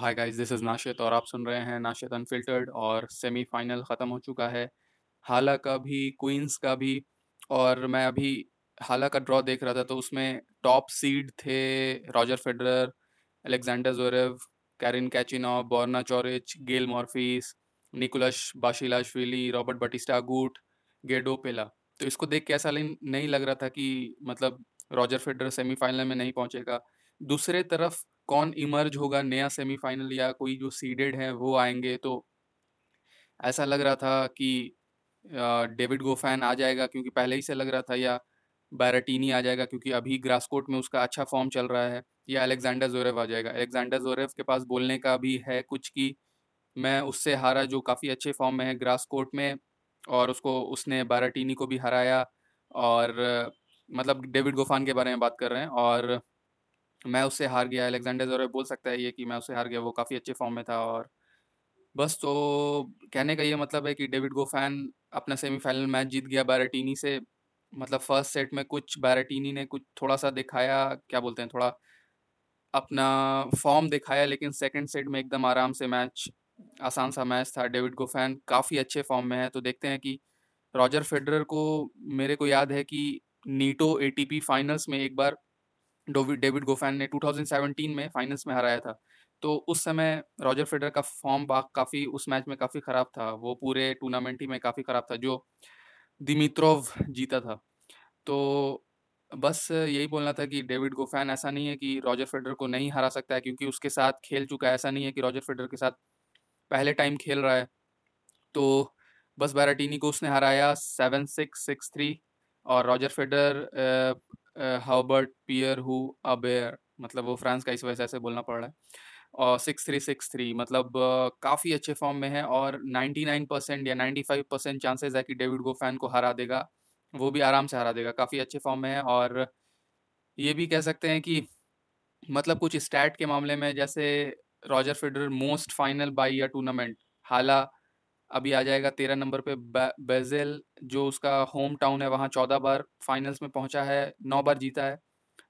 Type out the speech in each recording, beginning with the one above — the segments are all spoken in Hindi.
Hi guys this is Nashit और आप सुन रहे हैं नाशित अनफिल्टर्ड और सेमीफाइनल ख़त्म हो चुका है। हाला का भी क्वींस का भी और मैं अभी हाला का ड्रॉ देख रहा था तो उसमें टॉप सीड थे Roger Federer Alexander Zverev Karen Khachanov Borna चोरिच Gael Monfils Nikoloz Basilashvili Roberto Bautista Agut Guido Pella तो इसको देख के ऐसा नहीं लग रहा था कि मतलब रॉजर फेडरर सेमीफाइनल में नहीं पहुंचेगा। दूसरे तरफ़ कौन इमर्ज होगा नया सेमीफाइनल या कोई जो सीडेड है वो आएँगे? तो ऐसा लग रहा था कि डेविड गोफैन आ जाएगा क्योंकि पहले ही से लग रहा था या बैराटीनी आ जाएगा क्योंकि अभी ग्रासकोट में उसका अच्छा फॉर्म चल रहा है, या अलेक्जेंडर जोरेव आ जाएगा। अलेक्जेंडर जोरेव के पास बोलने का भी है कुछ कि मैं उससे हारा जो काफ़ी अच्छे फॉर्म में है ग्रास कोर्ट में और उसको, उसने बाराटीनी को भी हराया और मतलब डेविड गोफान के बारे में बात कर रहे हैं और मैं उससे हार गया। अलेक्जेंडर जोरेव बोल सकता है ये कि मैं उससे हार गया, वो काफ़ी अच्छे फॉर्म में था और बस तो कहने का ये मतलब है कि डेविड गोफैन अपना सेमीफाइनल मैच जीत गया बैराटीनी से। मतलब फ़र्स्ट सेट में कुछ बैराटीनी ने कुछ थोड़ा सा दिखाया, क्या बोलते हैं, थोड़ा अपना फॉर्म दिखाया, लेकिन सेकंड सेट में एकदम आराम से मैच, आसान सा मैच था। डेविड गोफैन काफ़ी अच्छे फॉर्म में है। तो देखते हैं कि रॉजर फेडरर को मेरे को याद है कि नीटो एटीपी फाइनल्स में एक बार डेविड गोफैन ने 2017 में फाइनल्स में हराया था। तो उस समय रॉजर फेडर का फॉर्म बाग काफ़ी, उस मैच में काफ़ी ख़राब था। वो पूरे टूर्नामेंट ही में काफ़ी ख़राब था, जो दिमित्रोव जीता था। तो बस यही बोलना था कि डेविड गोफैन, ऐसा नहीं है कि रॉजर फेडर को नहीं हरा सकता है, क्योंकि उसके साथ खेल चुका है। ऐसा नहीं है कि रॉजर फेडर के साथ पहले टाइम खेल रहा है। तो बस बैराटीनी को उसने हराया सेवन सिक्स सिक्स थ्री और रॉजर फेडर हर्बर्ट पियर, हु अबेयर मतलब वो फ्रांस का इस वजह से बोलना पड़ रहा है। और सिक्स थ्री सिक्स थ्री मतलब काफ़ी अच्छे फॉर्म में है और नाइन्टी नाइन परसेंट या नाइन्टी फाइव परसेंट चांसेज है कि डेविड गोफैन को हरा देगा, वो भी आराम से हरा देगा। काफ़ी अच्छे फॉर्म में है और ये भी कह सकते हैं कि मतलब कुछ स्टैट के मामले में जैसे Roger Federer most final by या टूर्नामेंट, हाला अभी आ जाएगा तेरह नंबर पे बेजेल, जो उसका होम टाउन है, वहाँ चौदह बार फाइनल्स में पहुँचा है, नौ बार जीता है।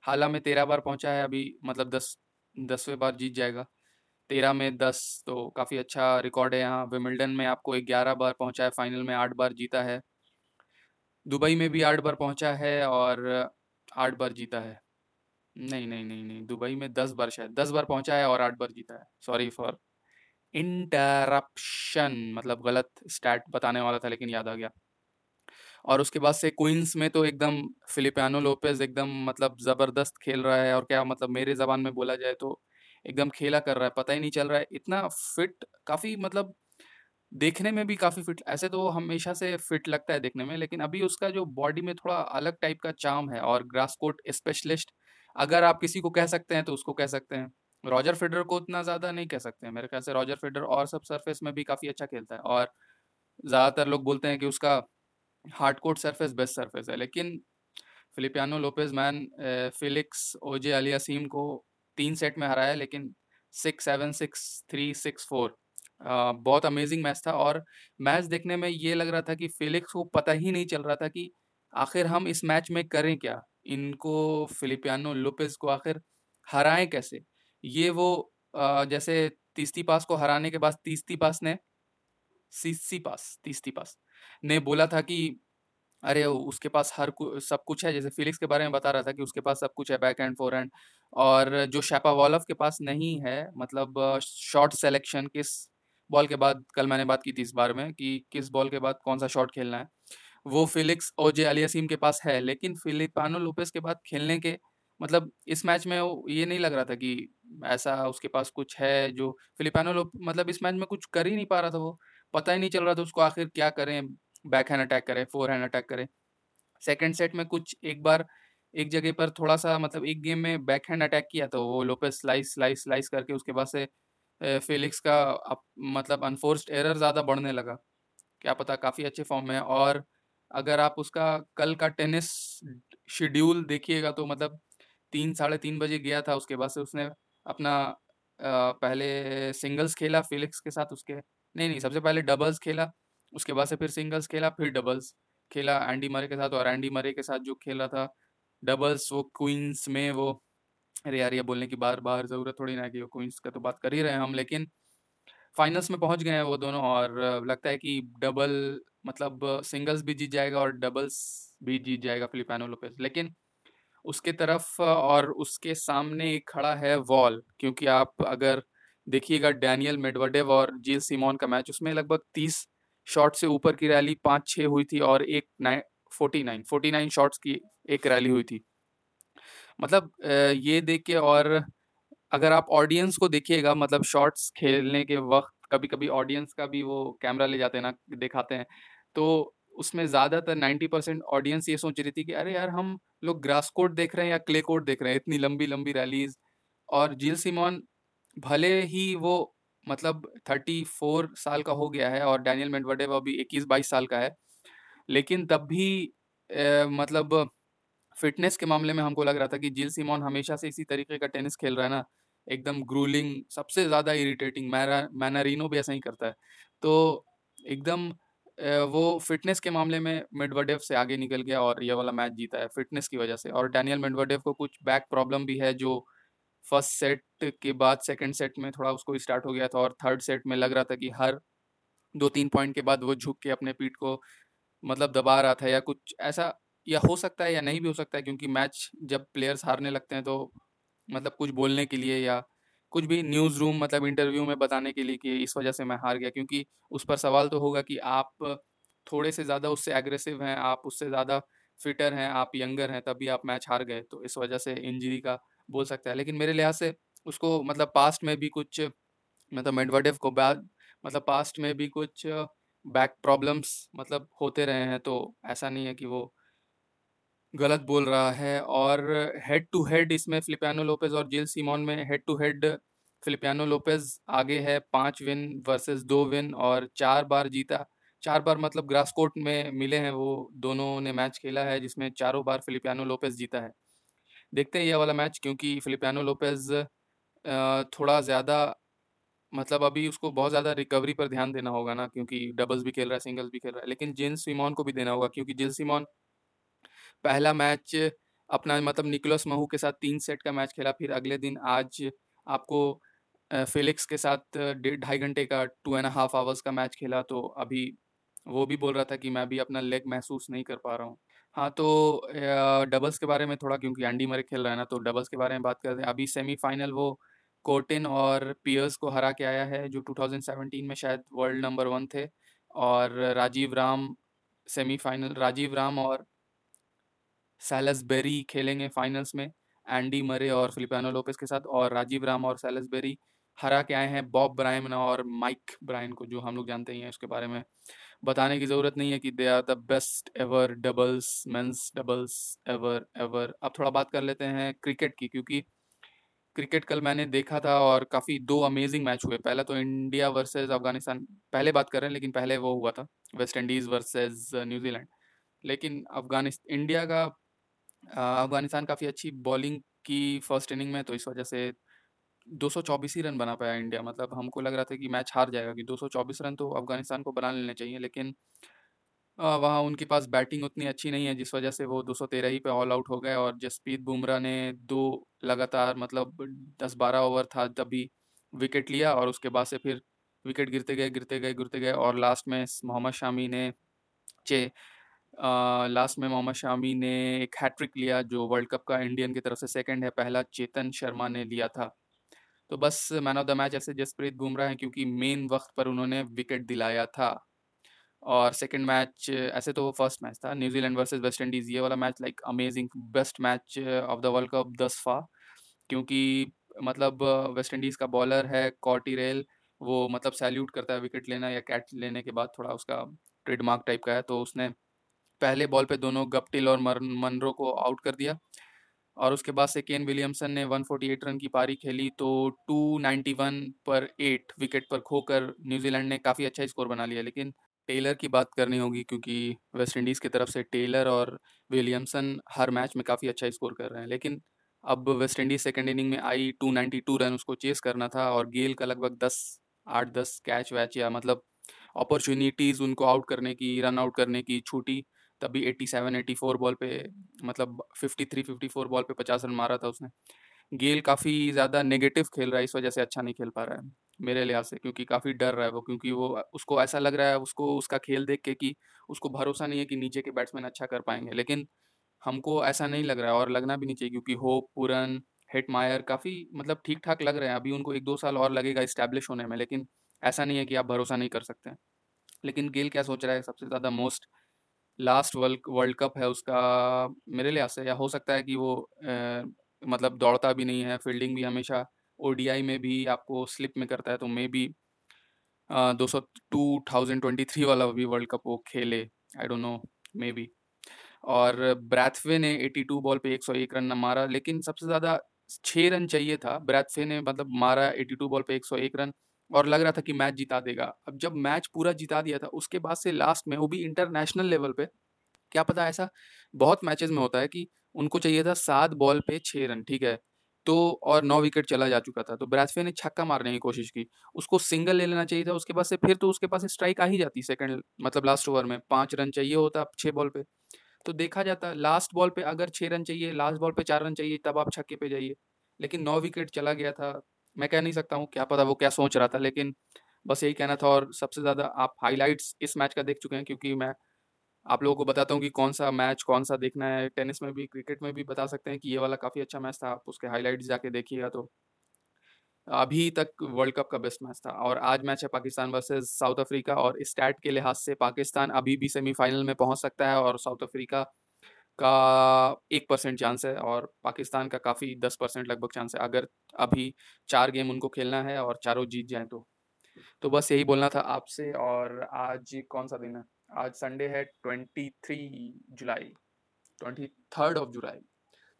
हाला में तेरह बार पहुँचा है, अभी मतलब दस, दसवें बार जीत जाएगा। तेरह में दस तो काफ़ी अच्छा रिकॉर्ड है यहाँ। विमिल्टन में आपको ग्यारह बार पहुँचा है फाइनल में आठ बार जीता है। दुबई में भी आठ बार पहुँचा है और आठ बार जीता है। नहीं नहीं नहीं नहीं, दुबई में दस बार शायद, दस बार पहुँचा है और आठ बार जीता है। सॉरी फॉर इंटरप्शन मतलब गलत स्टैट बताने वाला था, लेकिन याद आ गया। और उसके बाद से क्वींस में तो एकदम फिलिपियानो लोपेज एकदम मतलब ज़बरदस्त खेल रहा है, और क्या मतलब मेरे ज़बान में बोला जाए तो एकदम खेला कर रहा है, पता ही नहीं चल रहा है। इतना फिट काफ़ी मतलब देखने में भी काफ़ी फिट ऐसे तो हमेशा से फिट लगता है देखने में, लेकिन अभी उसका जो बॉडी में थोड़ा अलग टाइप का चाम है, और ग्रास कोट स्पेशलिस्ट अगर आप किसी को कह सकते हैं तो उसको कह सकते हैं। रॉजर फेडर को उतना ज़्यादा नहीं कह सकते मेरे ख्याल से रॉजर फेडर और सब सरफेस में भी काफ़ी अच्छा खेलता है और ज़्यादातर लोग बोलते हैं कि उसका hard court surface best surface है। लेकिन फिलिपियानो लोपेज मैन फिलिक्स, ओजे अलियासीम को तीन सेट में हराया, लेकिन six, seven, six, three, six, four बहुत अमेजिंग मैच था और मैच देखने में ये लग रहा था कि फिलिक्स को पता ही नहीं चल रहा था कि आखिर हम इस मैच में करें क्या? इनको फिलिपियानो लोपेज को आखिर हराएँ कैसे? ये वो जैसे तीसती पास को हराने के बाद तीसती पास ने सीसी पास तीसती पास ने बोला था कि, अरे, उसके पास हर सब कुछ है। जैसे फिलिक्स के बारे में बता रहा था कि उसके पास सब कुछ है, बैक एंड फोर एंड और जो शेपा वॉलफ के पास नहीं है मतलब शॉर्ट सेलेक्शन किस बॉल के बाद, कल मैंने बात की थी इस बार में कि किस बॉल के बाद कौन सा शॉट खेलना है। वो फिलिक्स ओजे अलियासीम के पास है, लेकिन फिलिपानो लोपेस के बाद खेलने के मतलब इस मैच में ये नहीं लग रहा था कि ऐसा उसके पास कुछ है जो फिलिपानो लोग मतलब इस मैच में कुछ कर ही नहीं पा रहा था वो। पता ही नहीं चल रहा था उसको आखिर क्या करें बैक हैंड अटैक करें फोर हैंड अटैक करें। सेकंड सेट में कुछ एक बार एक जगह पर थोड़ा सा मतलब एक गेम में बैक हैंड अटैक किया तो वो लोपेस स्लाइस स्लाइस स्लाइस करके उसके बाद से फेलिक्स का अप, मतलब अनफोर्स्ड एरर ज़्यादा बढ़ने लगा। क्या पता काफ़ी अच्छे फॉर्म में और अगर आप उसका कल का टेनिस शेड्यूल देखिएगा तो मतलब तीन साढ़े तीन बजे गया था उसके बाद से उसने अपना पहले सिंगल्स खेला फिलिक्स के साथ उसके, नहीं नहीं, सबसे पहले डबल्स खेला, उसके बाद से फिर सिंगल्स खेला, फिर डबल्स खेला एंडी मरे के साथ और एंडी मरे के साथ जो खेला था, डबल्स, वो क्वींस में वो, अरे यार, ये बोलने की बार बार ज़रूरत थोड़ी ना कि क्वींस का तो बात कर ही रहे हैं हम, लेकिन फाइनल्स में पहुँच गए हैं वो दोनों और लगता है कि डबल मतलब सिंगल्स भी जीत जाएगा और डबल्स भी जीत जाएगा फिलिपानो लोपेस लेकिन उसके तरफ़, और उसके सामने खड़ा है वॉल क्योंकि आप अगर देखिएगा डैनियल मेडवडेव और जील सिमोन का मैच उसमें लगभग तीस शॉट से ऊपर की रैली पाँच छः हुई थी और एक nine forty nine forty nine shots की एक रैली हुई थी। मतलब ये देख के और अगर आप ऑडियंस को देखिएगा मतलब शॉट्स खेलने के वक्त कभी कभी ऑडियंस का भी वो कैमरा ले जाते हैं ना, दिखाते हैं तो उसमें ज़्यादातर नाइन्टी परसेंट ऑडियंस ये सोच रही थी कि अरे यार हम लोग ग्रास कोर्ट देख रहे हैं या क्ले कोर्ट देख रहे हैं इतनी लंबी लंबी रैलीज। और जिल सिमोन भले ही वो मतलब थर्टी फोर साल का हो गया है और डैनियल मेडवडेव अभी इक्कीस बाईस साल का है लेकिन तब भी ए, मतलब फिटनेस के मामले में हमको लग रहा था कि जिल सिमोन हमेशा से इसी तरीके का टेनिस खेल रहा है ना एकदम ग्रूलिंग सबसे ज़्यादा इरिटेटिंग मैरा मैनारिनो भी ऐसा ही करता है। तो एकदम वो फिटनेस के मामले में मेडवडेव से आगे निकल गया और ये वाला मैच जीता है फिटनेस की वजह से। और डैनियल मेडवडेव को कुछ बैक प्रॉब्लम भी है, जो फ़र्स्ट सेट के बाद सेकंड सेट में थोड़ा उसको स्टार्ट हो गया था और थर्ड सेट में लग रहा था कि हर दो तीन पॉइंट के बाद वो झुक के अपने पीठ को मतलब दबा रहा था या कुछ ऐसा या हो सकता है या नहीं भी हो सकता है, क्योंकि मैच जब प्लेयर्स हारने लगते हैं तो मतलब कुछ बोलने के लिए या कुछ भी न्यूज़ रूम मतलब इंटरव्यू में बताने के लिए कि इस वजह से मैं हार गया, क्योंकि उस पर सवाल तो होगा कि आप थोड़े से ज़्यादा उससे एग्रेसिव हैं, आप उससे ज़्यादा फिटर हैं, आप यंगर हैं तभी आप मैच हार गए तो इस वजह से इंजरी का बोल सकता है। लेकिन मेरे लिहाज से उसको मतलब पास्ट में भी कुछ मतलब मेडवर्डेव को बाद मतलब पास्ट में भी कुछ बैक प्रॉब्लम्स मतलब होते रहे हैं तो ऐसा नहीं है कि वो गलत बोल रहा है और हेड टू हेड इसमें फिलिपियानो लोपेज और जिल सीमोन में head to head Feliciano Lopez आगे है, पाँच विन वर्सेस दो विन और चार बार जीता। चार बार मतलब ग्रास कोर्ट में मिले हैं वो, दोनों ने मैच खेला है जिसमें चारों बार फिलिपियानो लोपेज जीता है। देखते हैं यह वाला मैच क्योंकि फिलिपियानो लोपेज थोड़ा ज़्यादा मतलब अभी उसको बहुत ज़्यादा रिकवरी पर ध्यान देना होगा ना, क्योंकि डबल्स भी खेल रहा है सिंगल्स भी खेल रहा है, लेकिन जिन सिमोन को भी देना होगा, क्योंकि जिल सिमोन पहला मैच अपना मतलब निकोलस महू के साथ तीन सेट का मैच खेला, फिर अगले दिन आज आपको फिलिक्स के साथ डेढ़ ढाई घंटे का टू एंड हाफ़ आवर्स का मैच खेला तो अभी वो भी बोल रहा था कि मैं अभी अपना लेग महसूस नहीं कर पा रहा हूँ। हाँ तो डबल्स के बारे में थोड़ा, क्योंकि एंडी मरे खेल रहा है ना तो डबल्स के बारे में बात करते हैं। अभी सेमीफाइनल वो कोटिन और पियर्स को हरा के आया है, जो 2017 में शायद वर्ल्ड नंबर वन थे, और राजीव राम सेमीफाइनल राजीव राम और सैलसबेरी खेलेंगे फाइनल्स में, एंडी मरे और फिलिपानो लोपेस के साथ, और राजीव राम और सैलसबेरी हरा के आए हैं, बॉब ब्रायन और माइक ब्रायन को, जो हम लोग जानते ही हैं उसके बारे में। बताने की ज़रूरत नहीं है कि they are the best ever doubles men's doubles ever ever अब थोड़ा बात कर लेते हैं क्रिकेट की, क्योंकि क्रिकेट कल मैंने देखा था और काफ़ी दो अमेजिंग मैच हुए। पहला तो इंडिया वर्सेस अफ़गानिस्तान, पहले बात कर रहे हैं, लेकिन पहले वो हुआ था, वेस्ट इंडीज़ वर्सेस न्यूजीलैंड। लेकिन अफ़गानिस्तान इंडिया का अफ़गानिस्तान काफ़ी अच्छी बॉलिंग की फ़र्स्ट इनिंग में तो इस वजह से दो सौ चौबीस ही रन बना पाया इंडिया। मतलब हमको लग रहा था कि मैच हार जाएगा कि 224 रन तो अफ़गानिस्तान को बना लेने चाहिए, लेकिन वहाँ उनके पास बैटिंग उतनी अच्छी नहीं है, जिस वजह से वो 213 ही पे ऑल आउट हो गए और जसप्रीत बुमराह ने दो लगातार मतलब 10-12 ओवर था तभी विकेट लिया और उसके बाद से फिर विकेट गिरते गए गिरते गए गिरते गए और लास्ट में मोहम्मद शामी ने लास्ट में मोहम्मद शामी ने एक हैट्रिक लिया, जो वर्ल्ड कप का इंडियन की तरफ़ से सेकंड है। पहला चेतन शर्मा ने लिया था। तो बस मैन ऑफ़ द मैच ऐसे जसप्रीत बुमराह है, क्योंकि मेन वक्त पर उन्होंने विकेट दिलाया था। और सेकंड मैच, ऐसे तो वो फ़र्स्ट मैच था, New Zealand versus West Indies. ये वाला match, like, amazing, best match of the world cup दस फा क्योंकि मतलब वेस्ट इंडीज़ का बॉलर है, कॉटी रेल। वो मतलब सैल्यूट करता है विकेट लेना या कैच लेने के बाद, थोड़ा उसका ट्रेडमार्क टाइप का है तो उसने पहले बॉल पे दोनों गप्टिल और मनरो को आउट कर दिया। और उसके बाद से केन विलियमसन ने 148 रन की पारी खेली तो 291 पर 8 विकेट पर खोकर न्यूजीलैंड ने काफ़ी अच्छा स्कोर बना लिया। लेकिन टेलर की बात करनी होगी क्योंकि वेस्ट इंडीज़ की तरफ़ से टेलर और विलियमसन हर मैच में काफ़ी अच्छा स्कोर कर रहे हैं। लेकिन अब वेस्ट इंडीज़ सेकेंड इनिंग में आई 292 रन उसको चेस करना था और गेल का लगभग 10 आठ, दस कैच वैच या मतलब अपॉर्चुनिटीज़ उनको आउट करने की, रन आउट करने की छूटी तभी 87 84 बॉल पे मतलब 53 54 बॉल पे 50 रन मारा था उसने गेल काफ़ी ज़्यादा नेगेटिव खेल रहा है, इस वजह से अच्छा नहीं खेल पा रहा है, मेरे लिहाज़ से क्योंकि काफ़ी डर रहा है वो क्योंकि वो उसको ऐसा लग रहा है उसको उसका खेल देख के कि उसको भरोसा नहीं है कि नीचे के बैट्समैन अच्छा कर पाएँगे लेकिन हमको ऐसा नहीं लग रहा है और लगना भी नहीं चाहिए क्योंकि होप, पूरन, हिटमायर काफ़ी मतलब ठीक-ठाक लग रहे हैं। अभी उनको 1-2 साल और लगेगा इस्टेब्लिश होने में, लेकिन ऐसा नहीं है कि आप भरोसा नहीं कर सकते लेकिन गेल क्या सोच रहा है सबसे ज़्यादा most last world world cup है उसका मेरे लिहाज़ से या हो सकता है कि वो अ, मतलब दौड़ता भी नहीं है, फील्डिंग भी हमेशा ओडीआई में भी आपको स्लिप में करता है तो मेबी अ, 200 2023 वाला भी वर्ल्ड कप वो खेले, I don't know maybe और ब्रैथवे ने 82 बॉल पे 101 रन ना मारा लेकिन सबसे ज़्यादा छः रन चाहिए था। ब्रैथवे ने मतलब मारा 82 बॉल पे 101 रन और लग रहा था कि मैच जिता देगा। अब जब मैच पूरा जिता दिया था उसके बाद से लास्ट में वो भी इंटरनेशनल लेवल पे, क्या पता ऐसा बहुत मैचेज़ में होता है कि उनको चाहिए था सात बॉल पे छः रन, ठीक है? तो और नौ विकेट चला जा चुका था, तो ब्रैथवे ने छक्का मारने की कोशिश की। उसको सिंगल ले लेना चाहिए था, उसके बाद से फिर तो उसके पास स्ट्राइक आ ही जाती सेकंड मतलब लास्ट ओवर में पाँच रन चाहिए होता 6 बॉल पे। तो देखा जाता लास्ट बॉल पे अगर छः रन चाहिए, लास्ट बॉल पे चार रन चाहिए तब आप छक्के पे जाइए। लेकिन नौ विकेट चला गया था। मैं कह नहीं सकता हूँ, क्या पता वो क्या सोच रहा था लेकिन बस यही कहना था और सबसे ज़्यादा आप हाईलाइट्स इस मैच का देख चुके हैं क्योंकि मैं आप लोगों को बताता हूँ कि कौन-सा मैच कौन-सा देखना है। टेनिस में भी, क्रिकेट में भी बता सकते हैं कि ये वाला काफ़ी अच्छा मैच था, आप उसके हाईलाइट्स जाके देखिएगा तो अभी तक वर्ल्ड कप का बेस्ट मैच था और आज मैच है पाकिस्तान वर्सेस साउथ अफ्रीका और स्टैट के लिहाज से पाकिस्तान अभी भी सेमीफाइनल में पहुँच सकता है और साउथ अफ्रीका का एक परसेंट चांस है और पाकिस्तान का काफ़ी दस परसेंट लगभग चांस है। अगर अभी चार गेम उनको खेलना है और चारों जीत जाएँ तो। तो बस यही बोलना था आपसे और आज कौन सा दिन है? आज संडे है twenty three July twenty third of July.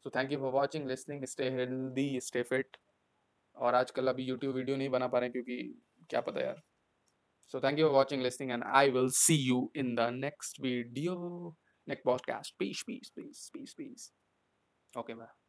So thank you for watching listening stay healthy stay fit और आजकल अभी यूट्यूब वीडियो नहीं बना पा रहे क्योंकि क्या पता यार। So thank you for watching listening and I will see you in the next video next podcast peace peace peace peace peace okay bye